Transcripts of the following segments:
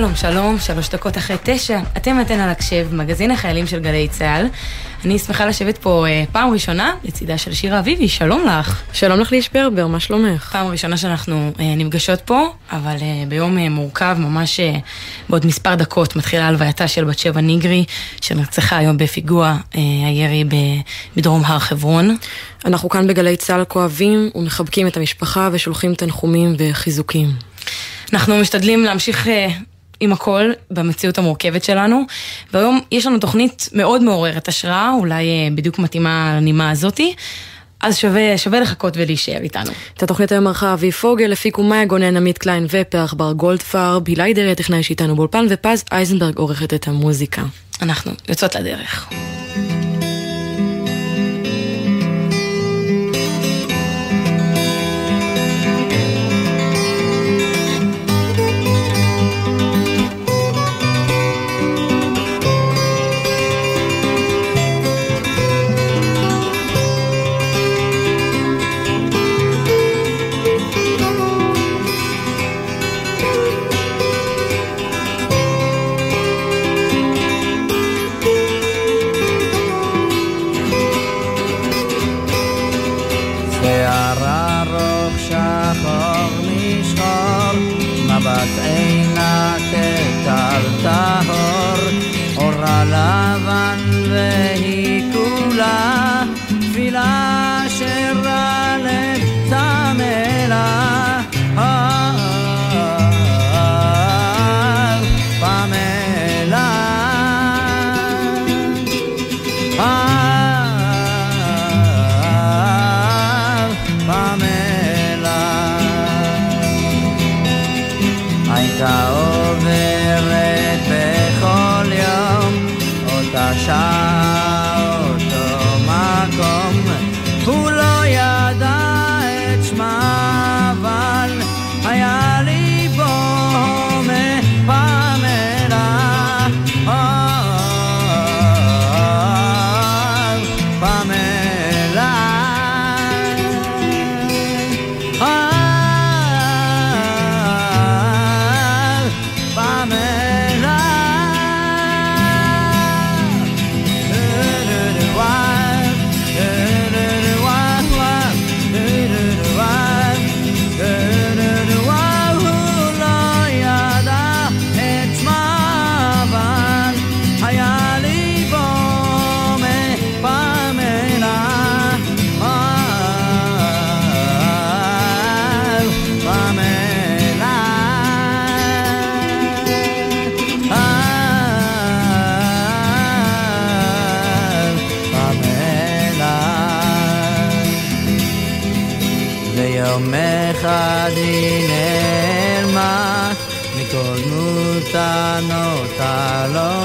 שלום, שלום, שלוש דקות אחרי תשע, אתם אתן על הקשב, מגזין החיילים של גלי צה"ל. אני שמחה לשבת פה אה, פעם ראשונה לצידה של שירה אביבי, שלום לך. שלום לך ליש ברבר, מה שלומך? פעם ראשונה שאנחנו אה, נפגשות פה, אבל אה, ביום אה, מורכב, ממש אה, בעוד מספר דקות מתחילה הלווייתה של בת שבע ניגרי, שנרצחה היום בפיגוע אה, הירי ב, בדרום הר חברון. אנחנו כאן בגלי צה"ל כואבים ומחבקים את המשפחה ושולחים תנחומים וחיזוקים. אנחנו משתדלים להמשיך אה, עם הכל במציאות המורכבת שלנו, והיום יש לנו תוכנית מאוד מעוררת השראה, אולי אה, בדיוק מתאימה לנימה הזאתי. אז שווה, שווה לחכות ולהישאר איתנו. את התוכנית היום ערכה אבי פוגל, הפיקו מאיה גונן, עמית קליין ופרח בר גולדפרב, הילי דרעי הטכנאי שאיתנו באולפן, ופז אייזנברג עורכת את המוזיקה. אנחנו יוצאות לדרך.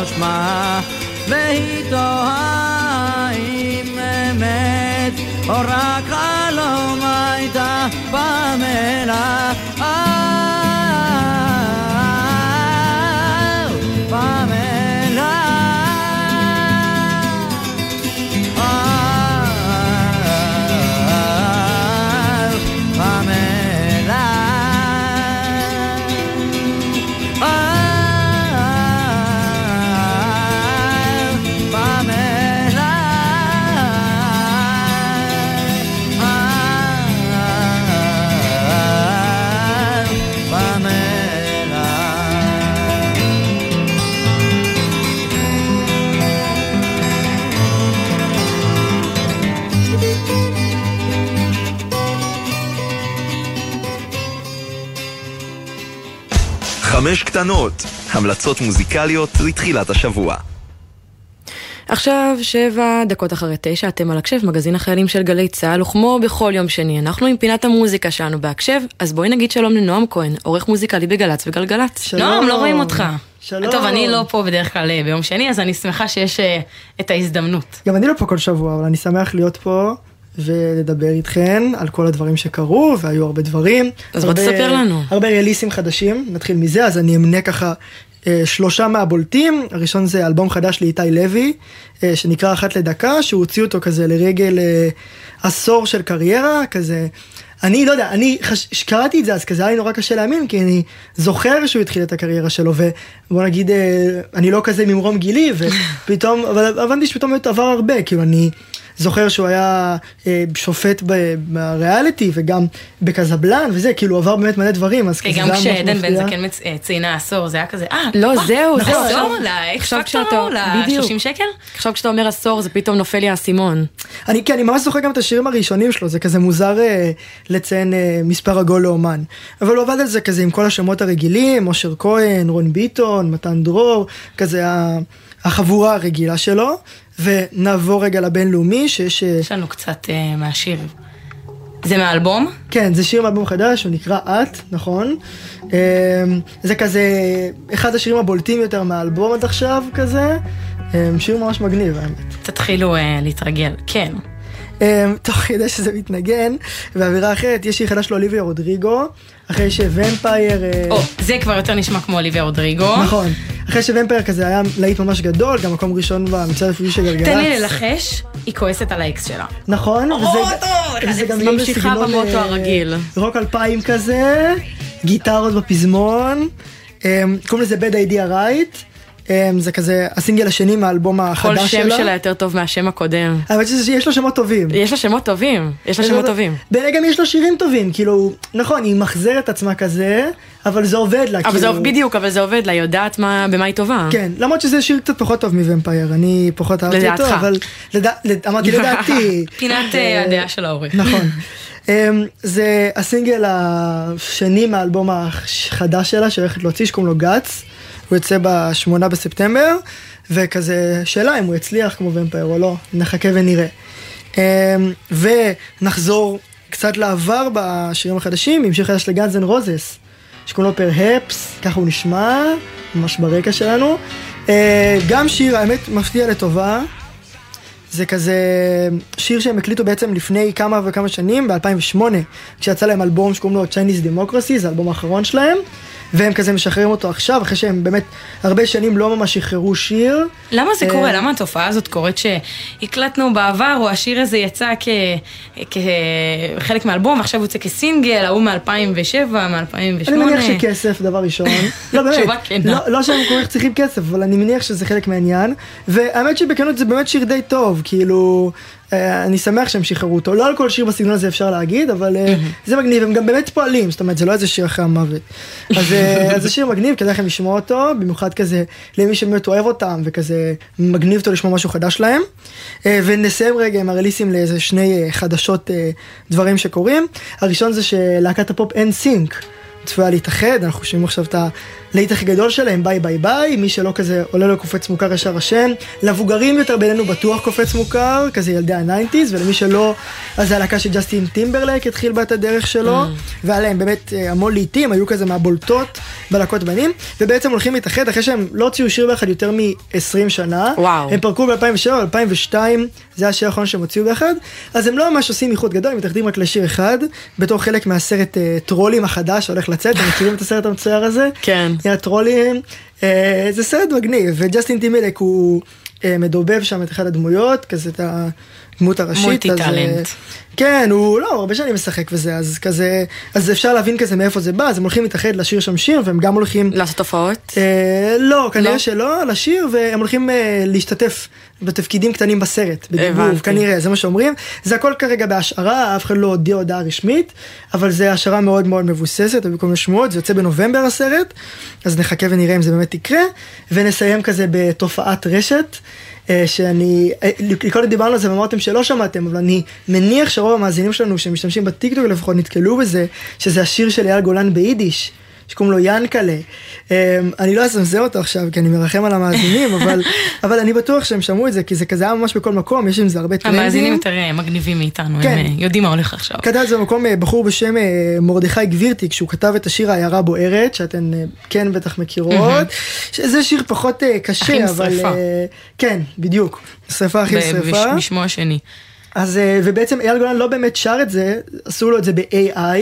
שמה והיא תוהה אם אמת או רק חלום הייתה פמלה חמש קטנות, המלצות מוזיקליות לתחילת השבוע. עכשיו שבע דקות אחרי תשע, אתם על הקשב, מגזין החיילים של גלי צה"ל, וכמו בכל יום שני, אנחנו עם פינת המוזיקה שלנו בהקשב, אז בואי נגיד שלום לנועם כהן, עורך מוזיקלי בגל"צ וגלגלצ. שלום. נועם, לא רואים אותך. שלום. טוב, אני לא פה בדרך כלל אה, ביום שני, אז אני שמחה שיש אה, את ההזדמנות. גם אני לא פה כל שבוע, אבל אני שמח להיות פה ולדבר איתכן על כל הדברים שקרו, והיו הרבה דברים. אז בוא תספר לנו. הרבה רליסים חדשים, נתחיל מזה, אז אני אמנה ככה אה, שלושה מהבולטים. הראשון זה אלבום חדש לאיתי לוי, אה, שנקרא אחת לדקה, שהוא הוציא אותו כזה לרגל אה, עשור של קריירה, כזה אני לא יודע, אני חש... קראתי את זה אז כזה היה לי נורא קשה להאמין, כי אני זוכר שהוא התחיל את הקריירה שלו, ובוא נגיד, אה, אני לא כזה ממרום גילי, ופתאום, אבל הבנתי שפתאום עבר הרבה, כאילו אני זוכר שהוא היה אה, שופט בריאליטי, וגם בקזבלן וזה, כאילו עבר באמת מלא דברים, אז כן, כזה גם כשעדן בן. זקן מצ- אה, ציינה עשור, זה היה כזה, אה, לא, זהו, זהו, עשור עכשיו- לאקס עכשיו פקטור, כשאתה- בדיוק. ל-30 שקל? עכשיו כשאתה אומר עשור זה פתאום נופל לי האסימון. אני כן, אני ממש זוכר גם את השירים הראשונים שלו, זה כזה מוזר אה, לציין אה, מספר עגול לאומן. אבל הוא עבד על זה כזה עם כל השמות הרגילים, אושר כהן, רון ביטון, מתן דרור, כזה ה- החבורה הרגילה שלו. ונעבור רגע לבינלאומי, שיש... אה, יש לנו קצת אה, מהשיר. זה מהאלבום? כן, זה שיר מאלבום חדש, הוא נקרא את, נכון? אה, זה כזה אחד השירים הבולטים יותר מהאלבום עד עכשיו כזה. אה, שיר ממש מגניב האמת. תתחילו אה, להתרגל, כן. Um, תוך כדי שזה מתנגן, באווירה אחרת יש שיר חדש לאוליביה רודריגו, אחרי שוומפייר... אה, או, זה כבר יותר נשמע כמו אוליביה רודריגו. נכון, אחרי שוומפייר כזה היה להיט ממש גדול, גם מקום ראשון במצעד הרפואי של גלגלצ. תן לי לנחש, היא כועסת על האקס שלה. נכון, וזה, גם ממשיכה בסגנון, במוטו אה, הרגיל. רוק אלפיים כזה, גיטרות בפזמון, um, קוראים לזה bad idea right, זה כזה הסינגל השני מהאלבום כל החדש שם שלה. שלה יותר טוב מהשם הקודם. האמת שיש לו שמות טובים. יש לה שמות טובים, יש לה שמות טובים. בעיניי גם יש לו שירים טובים, כאילו, נכון, היא מחזרת עצמה כזה, אבל זה עובד לה, אבל כאילו. זה בדיוק, אבל זה עובד לה, היא יודעת מה- במה היא טובה. כן, למרות שזה שיר קצת פחות טוב מ Vampire, אני פחות אהבתי לדעתך. אותו, אבל לדע- לד- אמרתי לדעתי. פינת אה, הדעה של העורך. נכון. אמ, זה הסינגל השני מהאלבום החדש שלה שהולכת להוציא שקוראים לו Guts, הוא יוצא בשמונה בספטמבר, וכזה שאלה אם הוא יצליח כמו Vampire או לא, נחכה ונראה. אמ, ונחזור קצת לעבר בשירים החדשים עם שיר חדש ל Guns N' Roses, שקוראים לו פרהפס, ככה הוא נשמע, ממש ברקע שלנו. אה, גם שיר, האמת, מפתיע לטובה. זה כזה שיר שהם הקליטו בעצם לפני כמה וכמה שנים, ב-2008, כשיצא להם אלבום שקוראים לו Chinese Democracy, זה האלבום האחרון שלהם, והם כזה משחררים אותו עכשיו, אחרי שהם באמת הרבה שנים לא ממש שחררו שיר. למה זה אה, קורה? למה התופעה הזאת קורית שהקלטנו בעבר, או השיר הזה יצא כחלק מאלבום, ועכשיו הוא יוצא כסינגל, ההוא מ-2007, מ-2008? אני מניח שכסף, דבר ראשון. לא, באמת. לא, לא שהם כל כך צריכים כסף, אבל אני מניח שזה חלק מהעניין. והאמת שבכנות זה באמת שיר די טוב, כאילו... אה, אני שמח שהם שחררו אותו, לא על כל שיר בסגנון הזה אפשר להגיד, אבל אה, זה מגניב, הם גם באמת פועלים, זאת אומרת זה לא איזה שיר אחרי המוות. אז אה, אז זה שיר מגניב, כדאי לכם לשמוע אותו, במיוחד כזה למי שבאמת אוהב אותם, וכזה מגניב אותו לשמוע משהו חדש להם. ונסיים רגע עם הרליסים לאיזה שני חדשות דברים שקורים. הראשון זה שלהקת הפופ NSYNC. צפויה להתאחד, אנחנו שומעים עכשיו את הלהיט הכי גדול שלהם, Bye Bye Bye, מי שלא כזה עולה לו קופץ מוכר ישר השם, למבוגרים יותר בינינו בטוח קופץ מוכר, כזה ילדי ה nineties, ולמי שלא, אז זה הלהקה שג'סטין טימברלייק התחיל בה את הדרך שלו, והיה להם באמת אה, המון להיטים, היו כזה מהבולטות בלהקות בנים, ובעצם הולכים להתאחד אחרי שהם לא הוציאו שיר ביחד יותר מ-20 שנה, וואו. הם פרקו ב-2007, ב-2002, זה השיר האחרון שהם הוציאו ביחד, אז הם לא ממש עושים איחוד גדול, הם מתאחדים רק לשיר אחד, בתור חלק מהסרט אה, טרולים החדש שהולך לצאת, אתם מכירים את הסרט המצויר הזה? כן. הטרולים, אה, זה סרט מגניב, וג'סטין טימלק הוא אה, מדובב שם את אחד הדמויות, כזה את הדמות הראשית. מולטי אה, טאלנט. כן, הוא לא, הרבה שנים משחק וזה, אז כזה, אז אפשר להבין כזה מאיפה זה בא, אז הם הולכים להתאחד לשיר שם שיר, והם גם הולכים... לעשות הופעות? אה, לא, כנראה לא? שלא, לשיר, והם הולכים אה, להשתתף בתפקידים קטנים בסרט, בדיבוב. כנראה, זה מה שאומרים. זה הכל כרגע בהשערה, אף אחד לא הודיע הודעה רשמית, אבל זה השערה מאוד מאוד מבוססת, היו כל מיני שמועות, זה יוצא בנובמבר הסרט, אז נחכה ונראה אם זה באמת יקרה, ונסיים כזה בתופעת רשת. אה, שאני, אה, קודם דיברנו על זה ואמרתם שלא שמעתם, אבל אני מניח שרוב המאזינים שלנו שמשתמשים בטיקטוק לפחות נתקלו בזה, שזה השיר של אייל גולן ביידיש. שקוראים לו ינקלה. אמ, אני לא אסמזר אותו עכשיו כי אני מרחם על המאזינים, אבל, אבל אני בטוח שהם שמעו את זה, כי זה כזה היה ממש בכל מקום, יש עם זה הרבה טרנדים. המאזינים יותר אה, מגניבים מאיתנו, כן. הם אה, יודעים מה הולך עכשיו. כתב זה במקום אה, בחור בשם מרדכי גבירתי, כשהוא כתב את השיר העיירה בוערת, שאתן כן בטח מכירות, שזה שיר פחות קשה, אבל... משרפה. אה, כן, בדיוק. שרפה הכי שרפה. בש- בשמו השני. אז, ובעצם אייל גולן לא באמת שר את זה, עשו לו את זה ב-AI,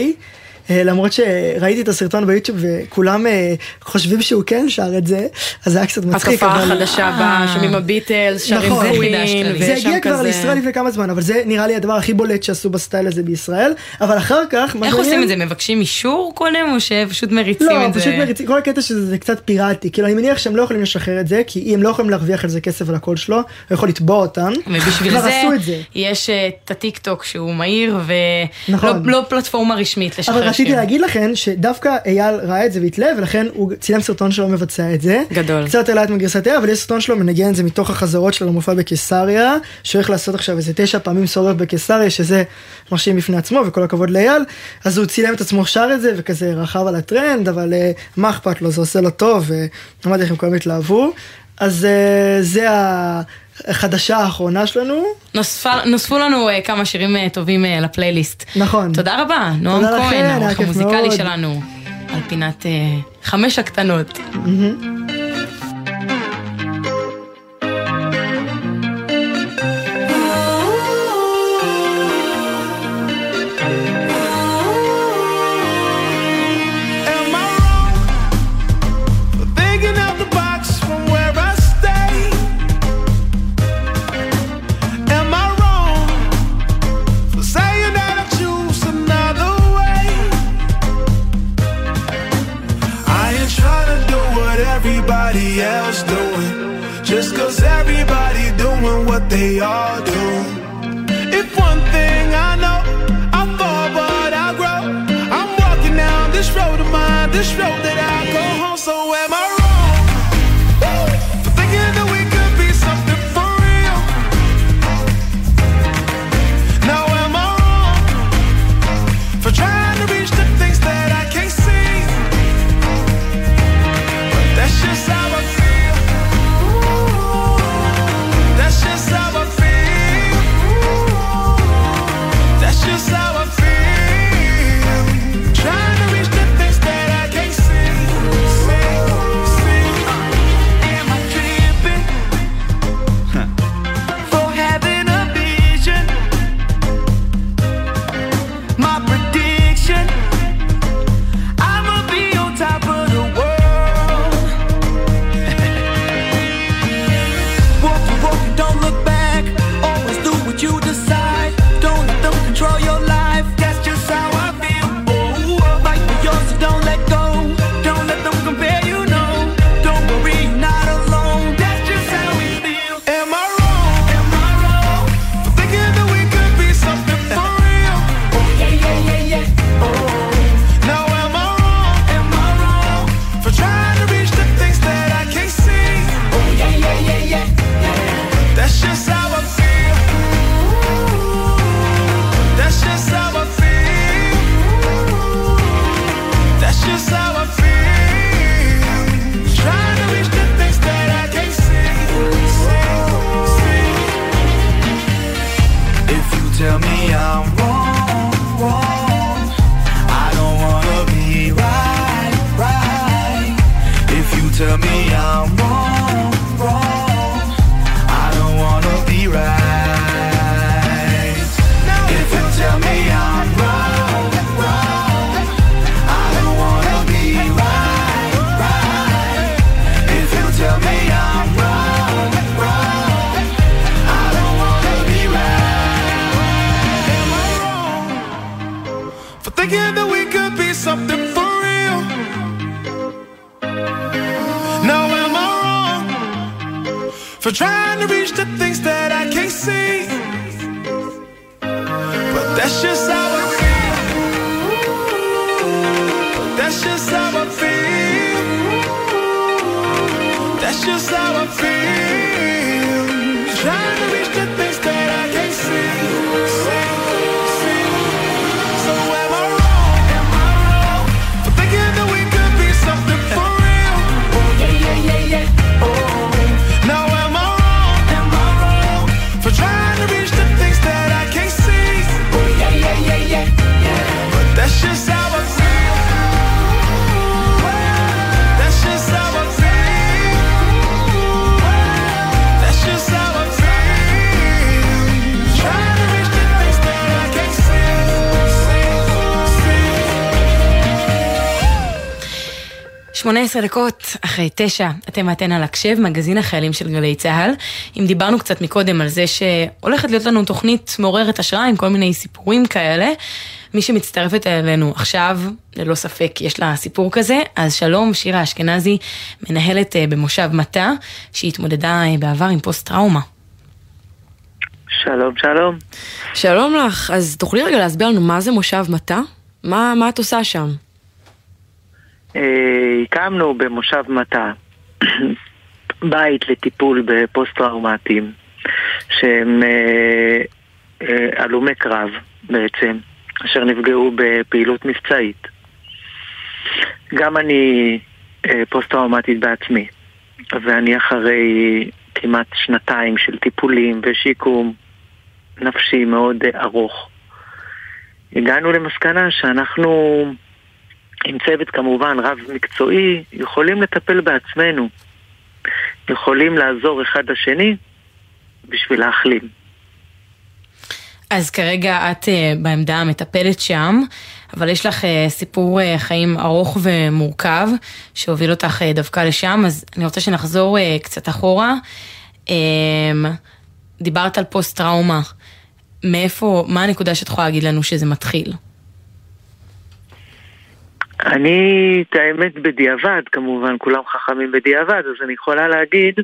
למרות שראיתי את הסרטון ביוטיוב וכולם אה, חושבים שהוא כן שר את זה, אז זה היה קצת מצחיק. התקופה אבל- החדשה בה, שומעים הביטלס, שרים נכון. זה קווין, לי. זה הגיע כבר. לישראל לפני כמה זמן, אבל זה נראה לי הדבר הכי בולט שעשו בסטייל הזה בישראל, אבל אחר כך, מה איך עושים את זה? מבקשים אישור קודם או שפשוט מריצים לא, את זה? פשוט מריצים, כל הקטע שזה זה קצת פיראטי, כאילו אני מניח שהם לא יכולים לשחרר את זה, כי הם לא יכולים להרוויח על זה כסף על הקול שלו, הוא יכול לתבוע אותם, ובשביל זה. יש אה, את הטיק טוק שהוא מהיר ולא נכון. לא פלטפורמה רשמית לשחרר רציתי שיר. להגיד לכם שדווקא אייל ראה את זה והתלהב ולכן הוא צילם סרטון שלו מבצע את זה. גדול. קצת העלה את מגרסת אבל יש סרטון שלו מנגן את זה מתוך החזרות שלו למופע בקיסריה, שהולך לעשות עכשיו איזה תשע פעמים סולו בקיסריה שזה מרשים בפני עצמו וכל הכבוד לאייל, אז הוא צילם את עצמו שר את זה וכזה רכב על הטרנד אבל אה, מה אכפת לו זה עושה לו טוב ואמרתי לכם כולם התלהבו. אז אה, זה החדשה האחרונה שלנו. נוספה- נוספו לנו אה, כמה שירים אה, טובים אה, לפלייליסט. נכון. תודה רבה, נועם תודה כהן, העורך המוזיקלי מאוד. שלנו, על פינת אה, חמש הקטנות. Am we all do. Feel. That's just how I feel. Trying to reach the things 18 דקות אחרי תשע, אתם ואתן על הקשב, מגזין החיילים של גלי צה"ל. אם דיברנו קצת מקודם על זה שהולכת להיות לנו תוכנית מעוררת השראה עם כל מיני סיפורים כאלה, מי שמצטרפת אלינו עכשיו, ללא ספק יש לה סיפור כזה, אז שלום, שירה אשכנזי, מנהלת אה, במושב מטה, שהתמודדה אה, בעבר עם פוסט טראומה. שלום, שלום. שלום לך, אז תוכלי רגע להסביר לנו מה זה מושב מטה? מה, מה את עושה שם? אה, הקמנו במושב מטה בית לטיפול בפוסט-טראומטיים שהם אה, אה, הלומי קרב בעצם, אשר נפגעו בפעילות מבצעית. גם אני פוסט-טראומטית בעצמי, ואני אחרי כמעט שנתיים של טיפולים ושיקום נפשי מאוד ארוך. הגענו למסקנה שאנחנו עם צוות כמובן רב מקצועי, יכולים לטפל בעצמנו. יכולים לעזור אחד לשני בשביל להחלים. אז כרגע את אה, בעמדה המטפלת שם, אבל יש לך אה, סיפור אה, חיים ארוך ומורכב שהוביל אותך דווקא לשם, אז אני רוצה שנחזור קצת אחורה. אה, דיברת על פוסט טראומה. מאיפה, מה הנקודה שאת יכולה להגיד לנו שזה מתחיל? אני, את האמת, בדיעבד, כמובן, כולם חכמים בדיעבד, אז אני יכולה להגיד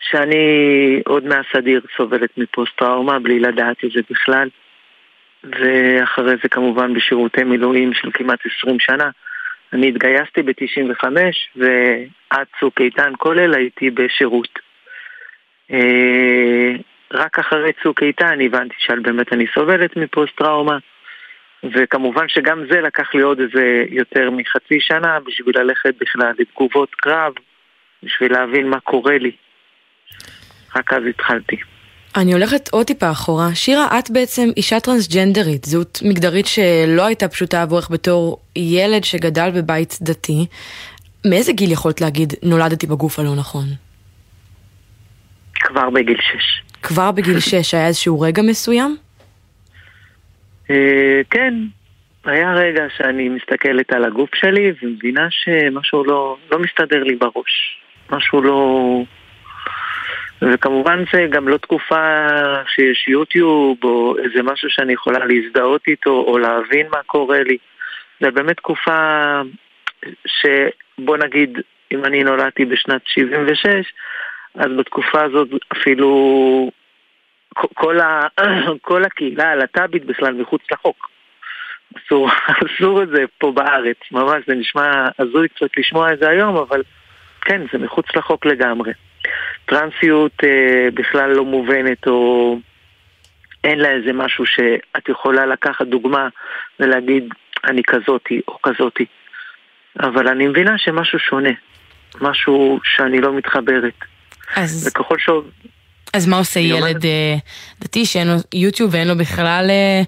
שאני עוד מהסדיר סובלת מפוסט-טראומה בלי לדעת את זה בכלל. ואחרי זה כמובן בשירותי מילואים של כמעט 20 שנה. אני התגייסתי ב-95 ועד צוק איתן כולל הייתי בשירות. אה, רק אחרי צוק איתן הבנתי שבאמת אני סובלת מפוסט-טראומה. וכמובן שגם זה לקח לי עוד איזה יותר מחצי שנה בשביל ללכת בכלל לתגובות קרב, בשביל להבין מה קורה לי. רק אז התחלתי. אני הולכת עוד טיפה אחורה. שירה, את בעצם אישה טרנסג'נדרית, זהות מגדרית שלא הייתה פשוטה עבורך בתור ילד שגדל בבית דתי. מאיזה גיל יכולת להגיד, נולדתי בגוף הלא נכון? כבר בגיל שש. כבר בגיל שש היה איזשהו רגע מסוים? אה, כן, היה רגע שאני מסתכלת על הגוף שלי ומבינה שמשהו לא, לא מסתדר לי בראש. משהו לא... וכמובן זה גם לא תקופה שיש יוטיוב או איזה משהו שאני יכולה להזדהות איתו או להבין מה קורה לי. זה באמת תקופה שבוא נגיד, אם אני נולדתי בשנת 76, אז בתקופה הזאת אפילו כל, ה, כל הקהילה הלהט"בית בכלל מחוץ לחוק. אסור, אסור את זה פה בארץ, ממש, זה נשמע הזוי קצת לשמוע את זה היום, אבל כן, זה מחוץ לחוק לגמרי. טרנסיות אה, בכלל לא מובנת, או אין לה איזה משהו שאת יכולה לקחת דוגמה ולהגיד, אני כזאתי או כזאתי. אבל אני מבינה שמשהו שונה, משהו שאני לא מתחברת. אז... וככל ש... אז מה עושה ילד אומרת- אה, דתי שאין לו יוטיוב ואין לו בכלל אה,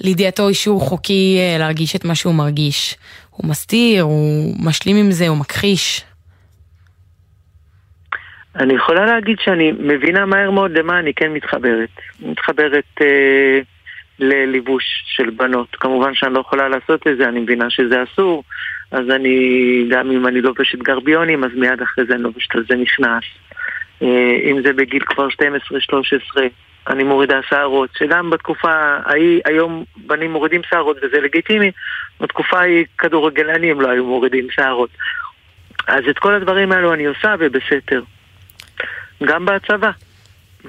לידיעתו אישור חוקי אה, להרגיש את מה שהוא מרגיש? הוא מסתיר, הוא משלים עם זה, הוא מכחיש. אני יכולה להגיד שאני מבינה מהר מאוד למה אני כן מתחברת. מתחברת אה, ללבוש של בנות. כמובן שאני לא יכולה לעשות את זה, אני מבינה שזה אסור, אז אני, גם אם אני לובשת גרביונים, אז מיד אחרי זה אני לובשת על זה מכנס. אה, אם זה בגיל כבר 12-13, אני מורידה שערות, שגם בתקופה ההיא, היום בנים מורידים שערות וזה לגיטימי, בתקופה ההיא כדורגלנים לא היו מורידים שערות. אז את כל הדברים האלו אני עושה ובסתר. גם בצבא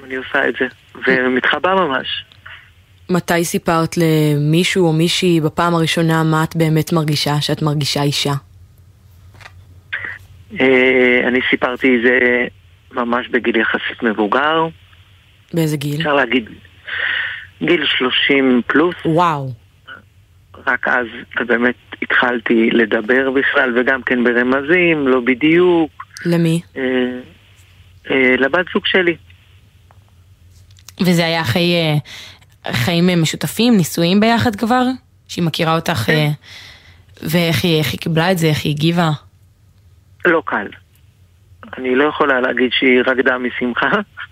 אני עושה את זה, ומתחבא ממש. מתי סיפרת למישהו או מישהי בפעם הראשונה מה את באמת מרגישה, שאת מרגישה אישה? אה, אני סיפרתי את זה ממש בגיל יחסית מבוגר, באיזה גיל? אפשר להגיד גיל 30 פלוס, וואו. רק אז באמת התחלתי לדבר בכלל, וגם כן ברמזים, לא בדיוק, למי? אה, אה, לבת זוג שלי. וזה היה אחרי אה, חיים משותפים, נישואים ביחד כבר? שהיא מכירה אותך, אה, ואיך היא, היא קיבלה את זה, איך היא הגיבה? לא קל. אני לא יכולה להגיד שהיא רקדה משמחה.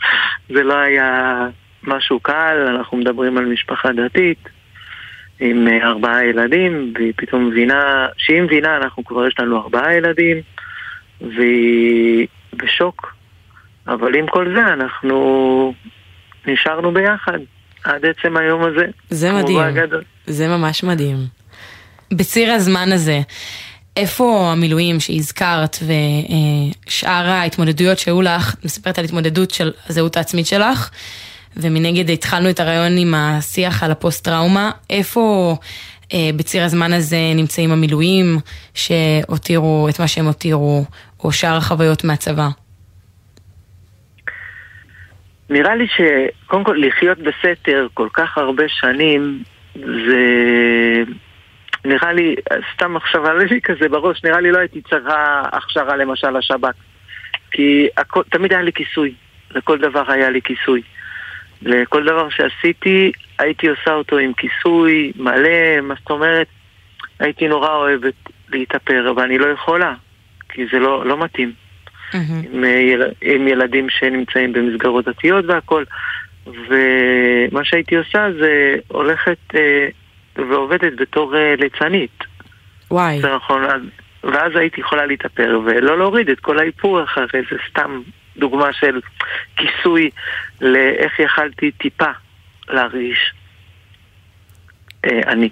זה לא היה משהו קל, אנחנו מדברים על משפחה דתית. עם ארבעה ילדים, והיא פתאום מבינה, שהיא מבינה, אנחנו כבר יש לנו ארבעה ילדים, והיא בשוק. אבל עם כל זה אנחנו נשארנו ביחד עד עצם היום הזה. זה מדהים. זה ממש מדהים. בציר הזמן הזה, איפה המילואים שהזכרת ושאר ההתמודדויות שהיו לך, מספרת על התמודדות של הזהות העצמית שלך, ומנגד התחלנו את הרעיון עם השיח על הפוסט-טראומה, איפה אה, בציר הזמן הזה נמצאים המילואים שהותירו את מה שהם הותירו, או שאר החוויות מהצבא? נראה לי שקודם כל לחיות בסתר כל כך הרבה שנים זה נראה לי, סתם עכשיו עלה לי כזה בראש, נראה לי לא הייתי צריכה הכשרה למשל לשב"כ כי הכל, תמיד היה לי כיסוי, לכל דבר היה לי כיסוי. לכל דבר שעשיתי הייתי עושה אותו עם כיסוי מלא, מה זאת אומרת? הייתי נורא אוהבת להתאפר, אבל אני לא יכולה כי זה לא, לא מתאים. עם, אה, יל... עם ילדים שנמצאים במסגרות דתיות והכל. ומה שהייתי עושה זה הולכת אה, ועובדת בתור אה, ליצנית. וואי. זה נכון, אז- ואז הייתי יכולה להתאפר ולא להוריד את כל האיפור אחרי זה סתם דוגמה של כיסוי לאיך יכלתי טיפה להרגיש אה, אני.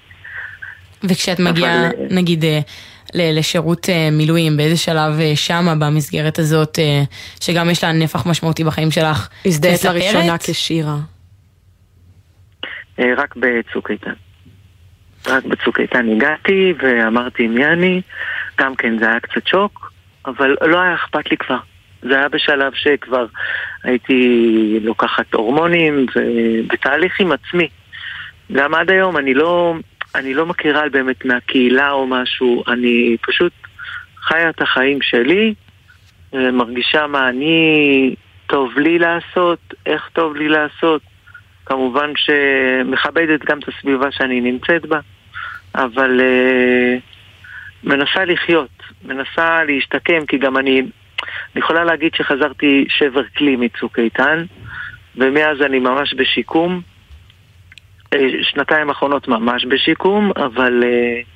וכשאת מגיעה, אבל, אה, נגיד, אה, לשירות מילואים, באיזה שלב שמה במסגרת הזאת, שגם יש לה נפח משמעותי בחיים שלך, הזדהית? לראשונה כשירה. רק בצוק איתן. רק בצוק איתן הגעתי ואמרתי מי אני, גם כן זה היה קצת שוק, אבל לא היה אכפת לי כבר. זה היה בשלב שכבר הייתי לוקחת הורמונים ובתהליך עם עצמי. גם עד היום אני לא, אני לא מכירה באמת מהקהילה או משהו, אני פשוט חיה את החיים שלי, אה, מרגישה מה אני טוב לי לעשות, איך טוב לי לעשות. כמובן שמכבדת גם את הסביבה שאני נמצאת בה, אבל uh, מנסה לחיות, מנסה להשתקם, כי גם אני, אני יכולה להגיד שחזרתי שבר כלי מצוק איתן, ומאז אני ממש בשיקום. אה, שנתיים האחרונות ממש בשיקום, אבל uh,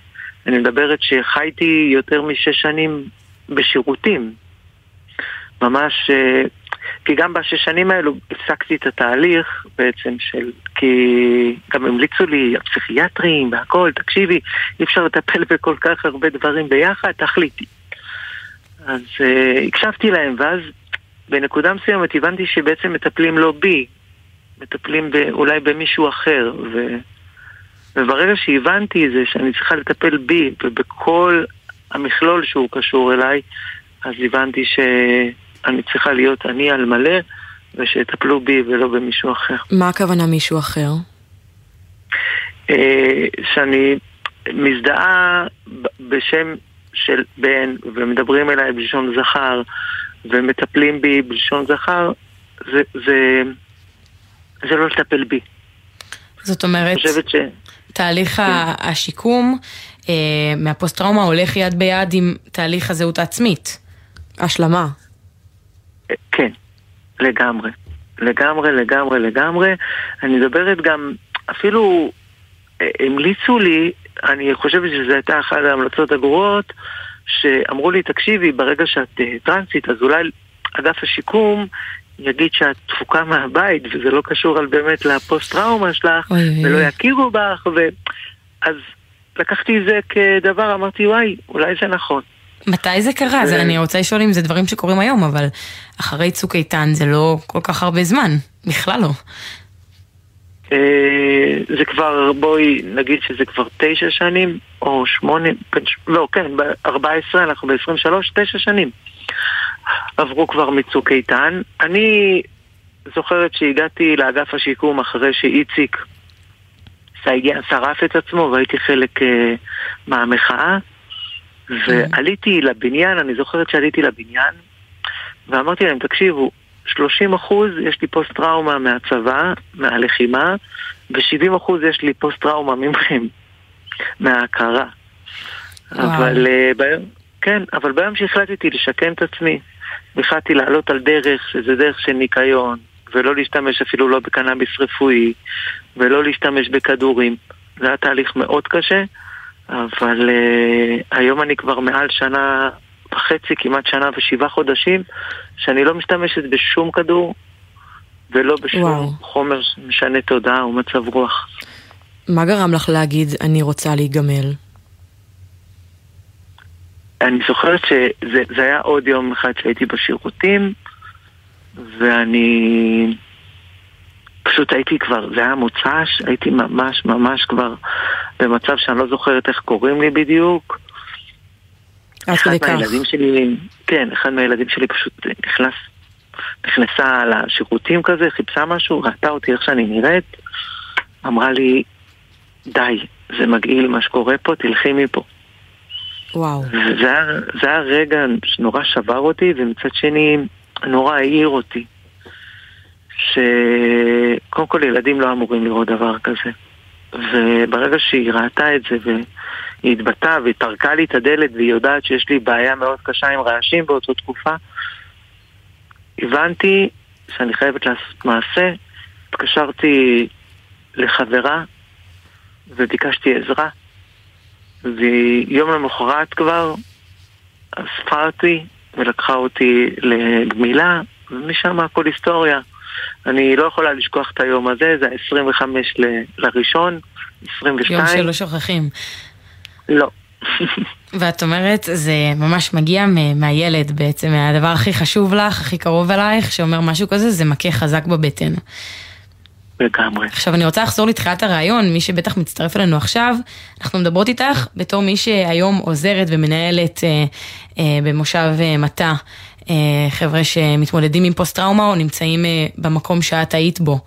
אני מדברת שחייתי יותר משש שנים בשירותים. ממש, אה, כי גם בשש שנים האלו הפסקתי את התהליך בעצם של, כי גם המליצו לי הפסיכיאטרים והכל, תקשיבי, אי אפשר לטפל בכל כך הרבה דברים ביחד, תחליטי. אז uh, הקשבתי להם, ואז בנקודה מסוימת הבנתי שבעצם מטפלים לא בי, מטפלים אולי במישהו אחר, ו, וברגע שהבנתי זה שאני צריכה לטפל בי ובכל המכלול שהוא קשור אליי, אז הבנתי שאני צריכה להיות אני על מלא ושיטפלו בי ולא במישהו אחר. מה הכוונה מישהו אחר? אה, שאני מזדהה בשם של בן ומדברים אליי בלשון זכר ומטפלים בי בלשון זכר, זה, זה, זה לא לטפל בי. זאת אני אומרת, ש... תהליך ה- השיקום אה, מהפוסט-טראומה הולך יד ביד עם תהליך הזהות העצמית. השלמה. כן, לגמרי. לגמרי, לגמרי, לגמרי. אני מדברת גם, אפילו אה, המליצו לי, אני חושבת שזו הייתה אחת ההמלצות הגרועות, שאמרו לי, תקשיבי, ברגע שאת אה, טרנסית, אז אולי אגף השיקום יגיד שאת תפוקה מהבית, וזה לא קשור על באמת לפוסט-טראומה שלך, אוי, ולא. יכירו בך, ו... אז לקחתי את זה כדבר, אמרתי, וואי, אולי זה נכון. מתי זה קרה? זה, אה. אני רוצה לשאול אם זה דברים שקורים היום, אבל אחרי צוק איתן זה לא כל כך הרבה זמן, בכלל לא. אה, זה כבר, בואי נגיד שזה כבר תשע שנים, או שמונה, ש- לא, כן, ב-14, אנחנו ב-23, תשע שנים. עברו כבר מצוק איתן. אני זוכרת שהגעתי לאגף השיקום אחרי שאיציק שרף את עצמו והייתי חלק אה, מהמחאה. ועליתי לבניין, אני זוכרת שעליתי לבניין, ואמרתי להם, תקשיבו, 30 אחוז יש לי פוסט טראומה מהצבא, מהלחימה, ו-70 אחוז יש לי פוסט טראומה ממכם, מההכרה. וואו. אבל אה, ביום, כן, אבל ביום שהחלטתי לשקם את עצמי, החלטתי לעלות על דרך, שזה דרך של ניקיון, ולא להשתמש אפילו לא בקנאביס רפואי, ולא להשתמש בכדורים. זה היה תהליך מאוד קשה, אבל uh, היום אני כבר מעל שנה וחצי, כמעט שנה ושבעה חודשים, שאני לא משתמשת בשום כדור ולא בשום וואו. חומר שמשנה תודעה או מצב רוח. מה גרם לך להגיד, אני רוצה להיגמל? אני זוכרת שזה זה היה עוד יום אחד שהייתי בשירותים, ואני פשוט הייתי כבר, זה היה מוצ"ש, הייתי ממש ממש כבר במצב שאני לא זוכרת איך קוראים לי בדיוק. עד אחד כדי כך. מהילדים שלי, כן, אחד מהילדים שלי פשוט נכנס, נכנסה לשירותים כזה, חיפשה משהו, ראתה אותי איך שאני נראית, אמרה לי, די, זה מגעיל מה שקורה פה, תלכי מפה. וואו. זה היה רגע שנורא שבר אותי, ומצד שני נורא העיר אותי. שקודם כל ילדים לא אמורים לראות דבר כזה. וברגע שהיא ראתה את זה והיא התבטאה והיא טרקה לי את הדלת והיא יודעת שיש לי בעיה מאוד קשה עם רעשים באותה תקופה, הבנתי שאני חייבת לעשות מעשה. התקשרתי לחברה וביקשתי עזרה. ויום למחרת כבר אספה אותי ולקחה אותי לגמילה, ומשם הכל היסטוריה. אני לא יכולה לשכוח את היום הזה, זה ה-25 ל- לראשון, 22. יום שלא שוכחים. לא. ואת אומרת, זה ממש מגיע מהילד בעצם, מהדבר הכי חשוב לך, הכי קרוב אלייך, שאומר משהו כזה, זה מכה חזק בבטן. לגמרי. עכשיו אני רוצה לחזור לתחילת הרעיון, מי שבטח מצטרף אלינו עכשיו, אנחנו מדברות איתך בתור מי שהיום עוזרת ומנהלת אה, אה, במושב אה, מטע, חבר'ה שמתמודדים עם פוסט טראומה או נמצאים אה, במקום שאת היית בו.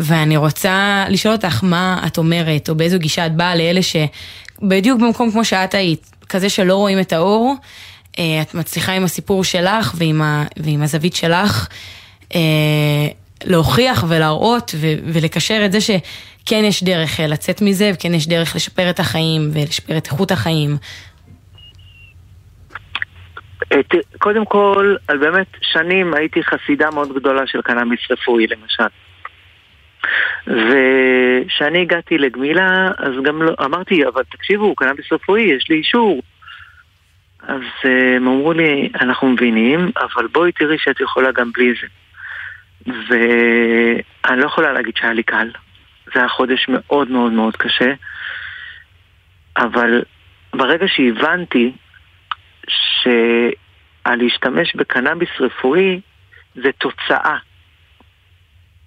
ואני רוצה לשאול אותך מה את אומרת, או באיזו גישה את באה לאלה שבדיוק במקום כמו שאת היית, כזה שלא רואים את האור, אה, את מצליחה עם הסיפור שלך ועם, ה, ועם הזווית שלך אה, להוכיח ולהראות ו, ולקשר את זה שכן יש דרך אה, לצאת מזה, וכן יש דרך לשפר את החיים ולשפר את איכות החיים. אה, קודם כל, על באמת שנים הייתי חסידה מאוד גדולה של קנאביס רפואי למשל. וכשאני הגעתי לגמילה, אז גם לא, אמרתי, אבל תקשיבו, קנאביס רפואי, יש לי אישור. אז אה, הם אמרו לי, אנחנו מבינים, אבל בואי תראי שאת יכולה גם בלי זה. ואני לא יכולה להגיד שהיה לי קל. זה היה חודש מאוד מאוד מאוד קשה. אבל ברגע שהבנתי שהלהשתמש בקנאביס רפואי זה תוצאה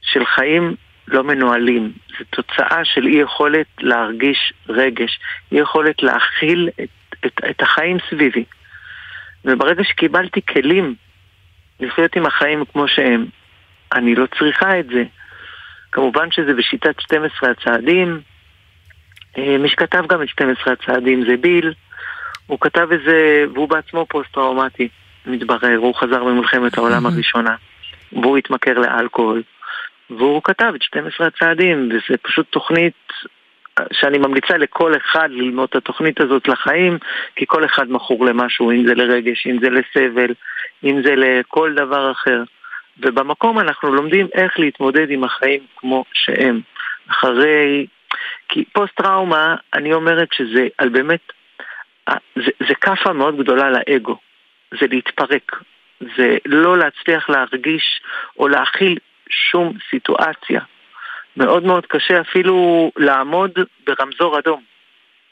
של חיים לא מנוהלים. זה תוצאה של אי יכולת להרגיש רגש, אי יכולת להכיל את, את, את החיים סביבי. וברגע שקיבלתי כלים לחיות עם החיים כמו שהם, אני לא צריכה את זה. כמובן שזה בשיטת 12 הצעדים. אה, מי שכתב גם את 12 הצעדים זה ביל. הוא כתב איזה, והוא בעצמו פוסט-טראומטי, מתברר, הוא חזר ממלחמת העולם הראשונה, והוא התמכר לאלכוהול, והוא כתב את 12 הצעדים, וזה פשוט תוכנית שאני ממליצה לכל אחד ללמוד את התוכנית הזאת לחיים, כי כל אחד מכור למשהו, אם זה לרגש, אם זה לסבל, אם זה לכל דבר אחר. ובמקום אנחנו לומדים איך להתמודד עם החיים כמו שהם. אחרי... כי פוסט-טראומה, אני אומרת שזה על באמת זה, כאפה מאוד גדולה לאגו, זה להתפרק, זה לא להצליח להרגיש או להכיל שום סיטואציה. מאוד מאוד קשה אפילו לעמוד ברמזור אדום.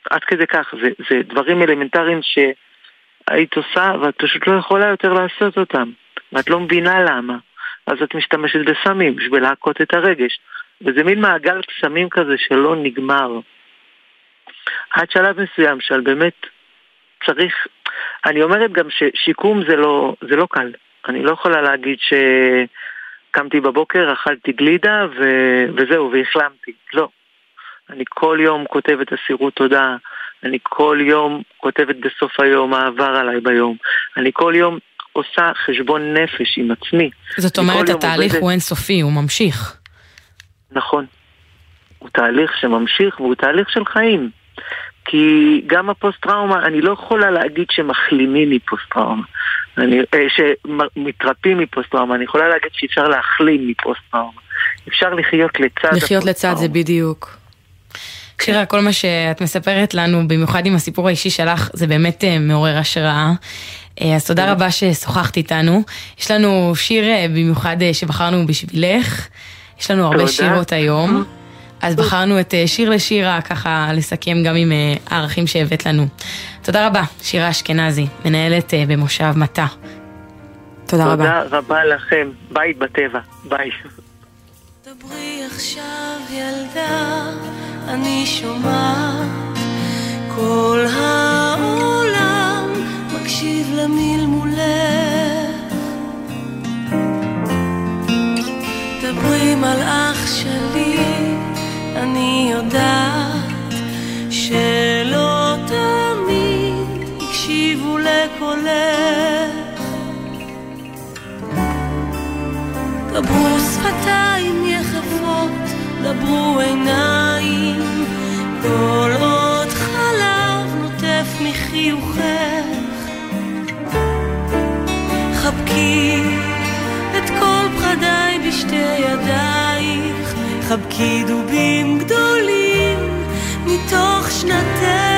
עד כדי כך, זה, זה דברים אלמנטריים שהיית עושה ואת פשוט לא יכולה יותר לעשות אותם. ואת לא מבינה למה. אז את משתמשת בסמים בשביל להכות את הרגש. וזה מין מעגל קסמים כזה שלא נגמר. עד שלב מסוים שעל באמת צריך, אני אומרת גם ששיקום זה לא, זה לא קל. אני לא יכולה להגיד שקמתי בבוקר, אכלתי גלידה ו... וזהו, והחלמתי. לא. אני כל יום כותבת אסירות תודה, אני כל יום כותבת בסוף היום מה עבר עליי ביום, אני כל יום עושה חשבון נפש עם עצמי. זאת אומרת, התהליך עובדת- הוא אינסופי, הוא ממשיך. נכון. הוא תהליך שממשיך והוא תהליך של חיים. כי גם הפוסט-טראומה, אני לא יכולה להגיד שמחלימים מפוסט-טראומה. אני, אה, שמתרפאים מפוסט-טראומה, אני יכולה להגיד שאפשר להחלים מפוסט-טראומה. אפשר לחיות לצד לחיות לצד זה הפוסט-טראומה. בדיוק. שירה, כל מה שאת מספרת לנו, במיוחד עם הסיפור האישי שלך, זה באמת אה, מעורר השראה. אה, אז תודה רבה ששוחחת איתנו. יש לנו שיר במיוחד שבחרנו בשבילך. יש לנו הרבה. שירות היום. אז בחרנו את אה, שיר לשירה, ככה לסכם גם עם אה, הערכים שהבאת לנו. תודה רבה, שירה אשכנזי, מנהלת אה, במושב מטה. תודה רבה. תודה רבה לכם. בית בטבע. ביי. דברי עכשיו ילדה, אני שומעת כל העולם מקשיב למלמולך. דברי מלאך שלי, אני יודעת שלא תמיד הקשיבו לקולך. דברו שפתיים יחפות, דברו עיניים, כל עוד חלב נוטף מחיוכך. חבקי את כל פחדיי בשתי ידייך, חבקי דובים גדולים מתוך שנתך.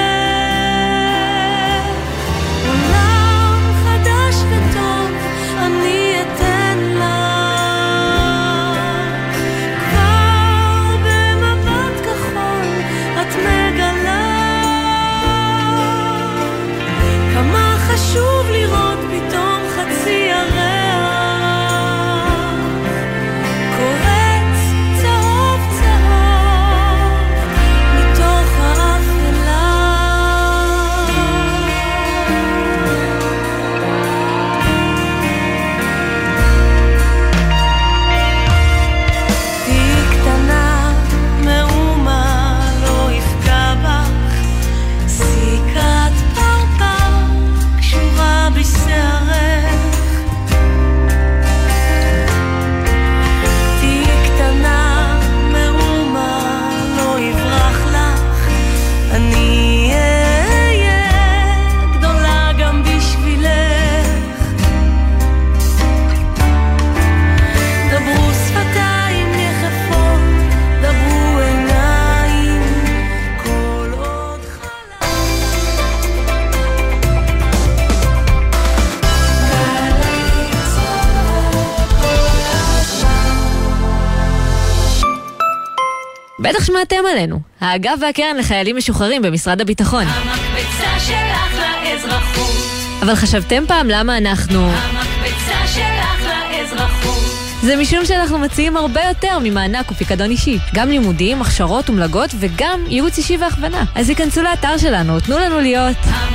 עלינו. האגף והקרן לחיילים משוחררים במשרד הביטחון. המקפצה שלך לאזרחות, אבל חשבתם פעם למה אנחנו... המקפצה שלך לאזרחות. זה משום שאנחנו מציעים הרבה יותר ממענק ופיקדון אישי. גם לימודים, הכשרות ומלגות וגם ייעוץ אישי והכוונה. אז היכנסו לאתר שלנו, תנו לנו להיות... המקפצה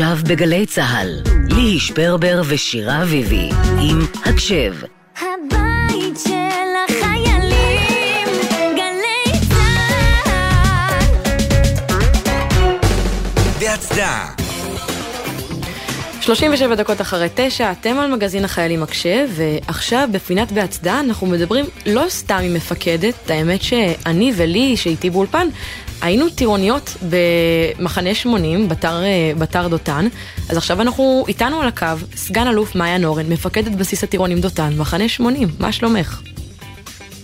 עכשיו בגלי צה"ל, ליהי שפרבר ושירה אביבי, עם הקשב. הבית של החיילים, גלי צה"ל. בהצדעה 37 דקות אחרי תשע, אתם על מגזין החיילים מקשב, ועכשיו בפינת בהצדעה אנחנו מדברים לא סתם עם מפקדת, האמת שאני ולי, שאיתי באולפן, היינו טירוניות במחנה 80, בתר, אה, בתר דותן, אז עכשיו אנחנו איתנו על הקו, סגן אלוף מאיה נורן, מפקדת בסיס הטירונים דותן, מחנה 80, מה שלומך?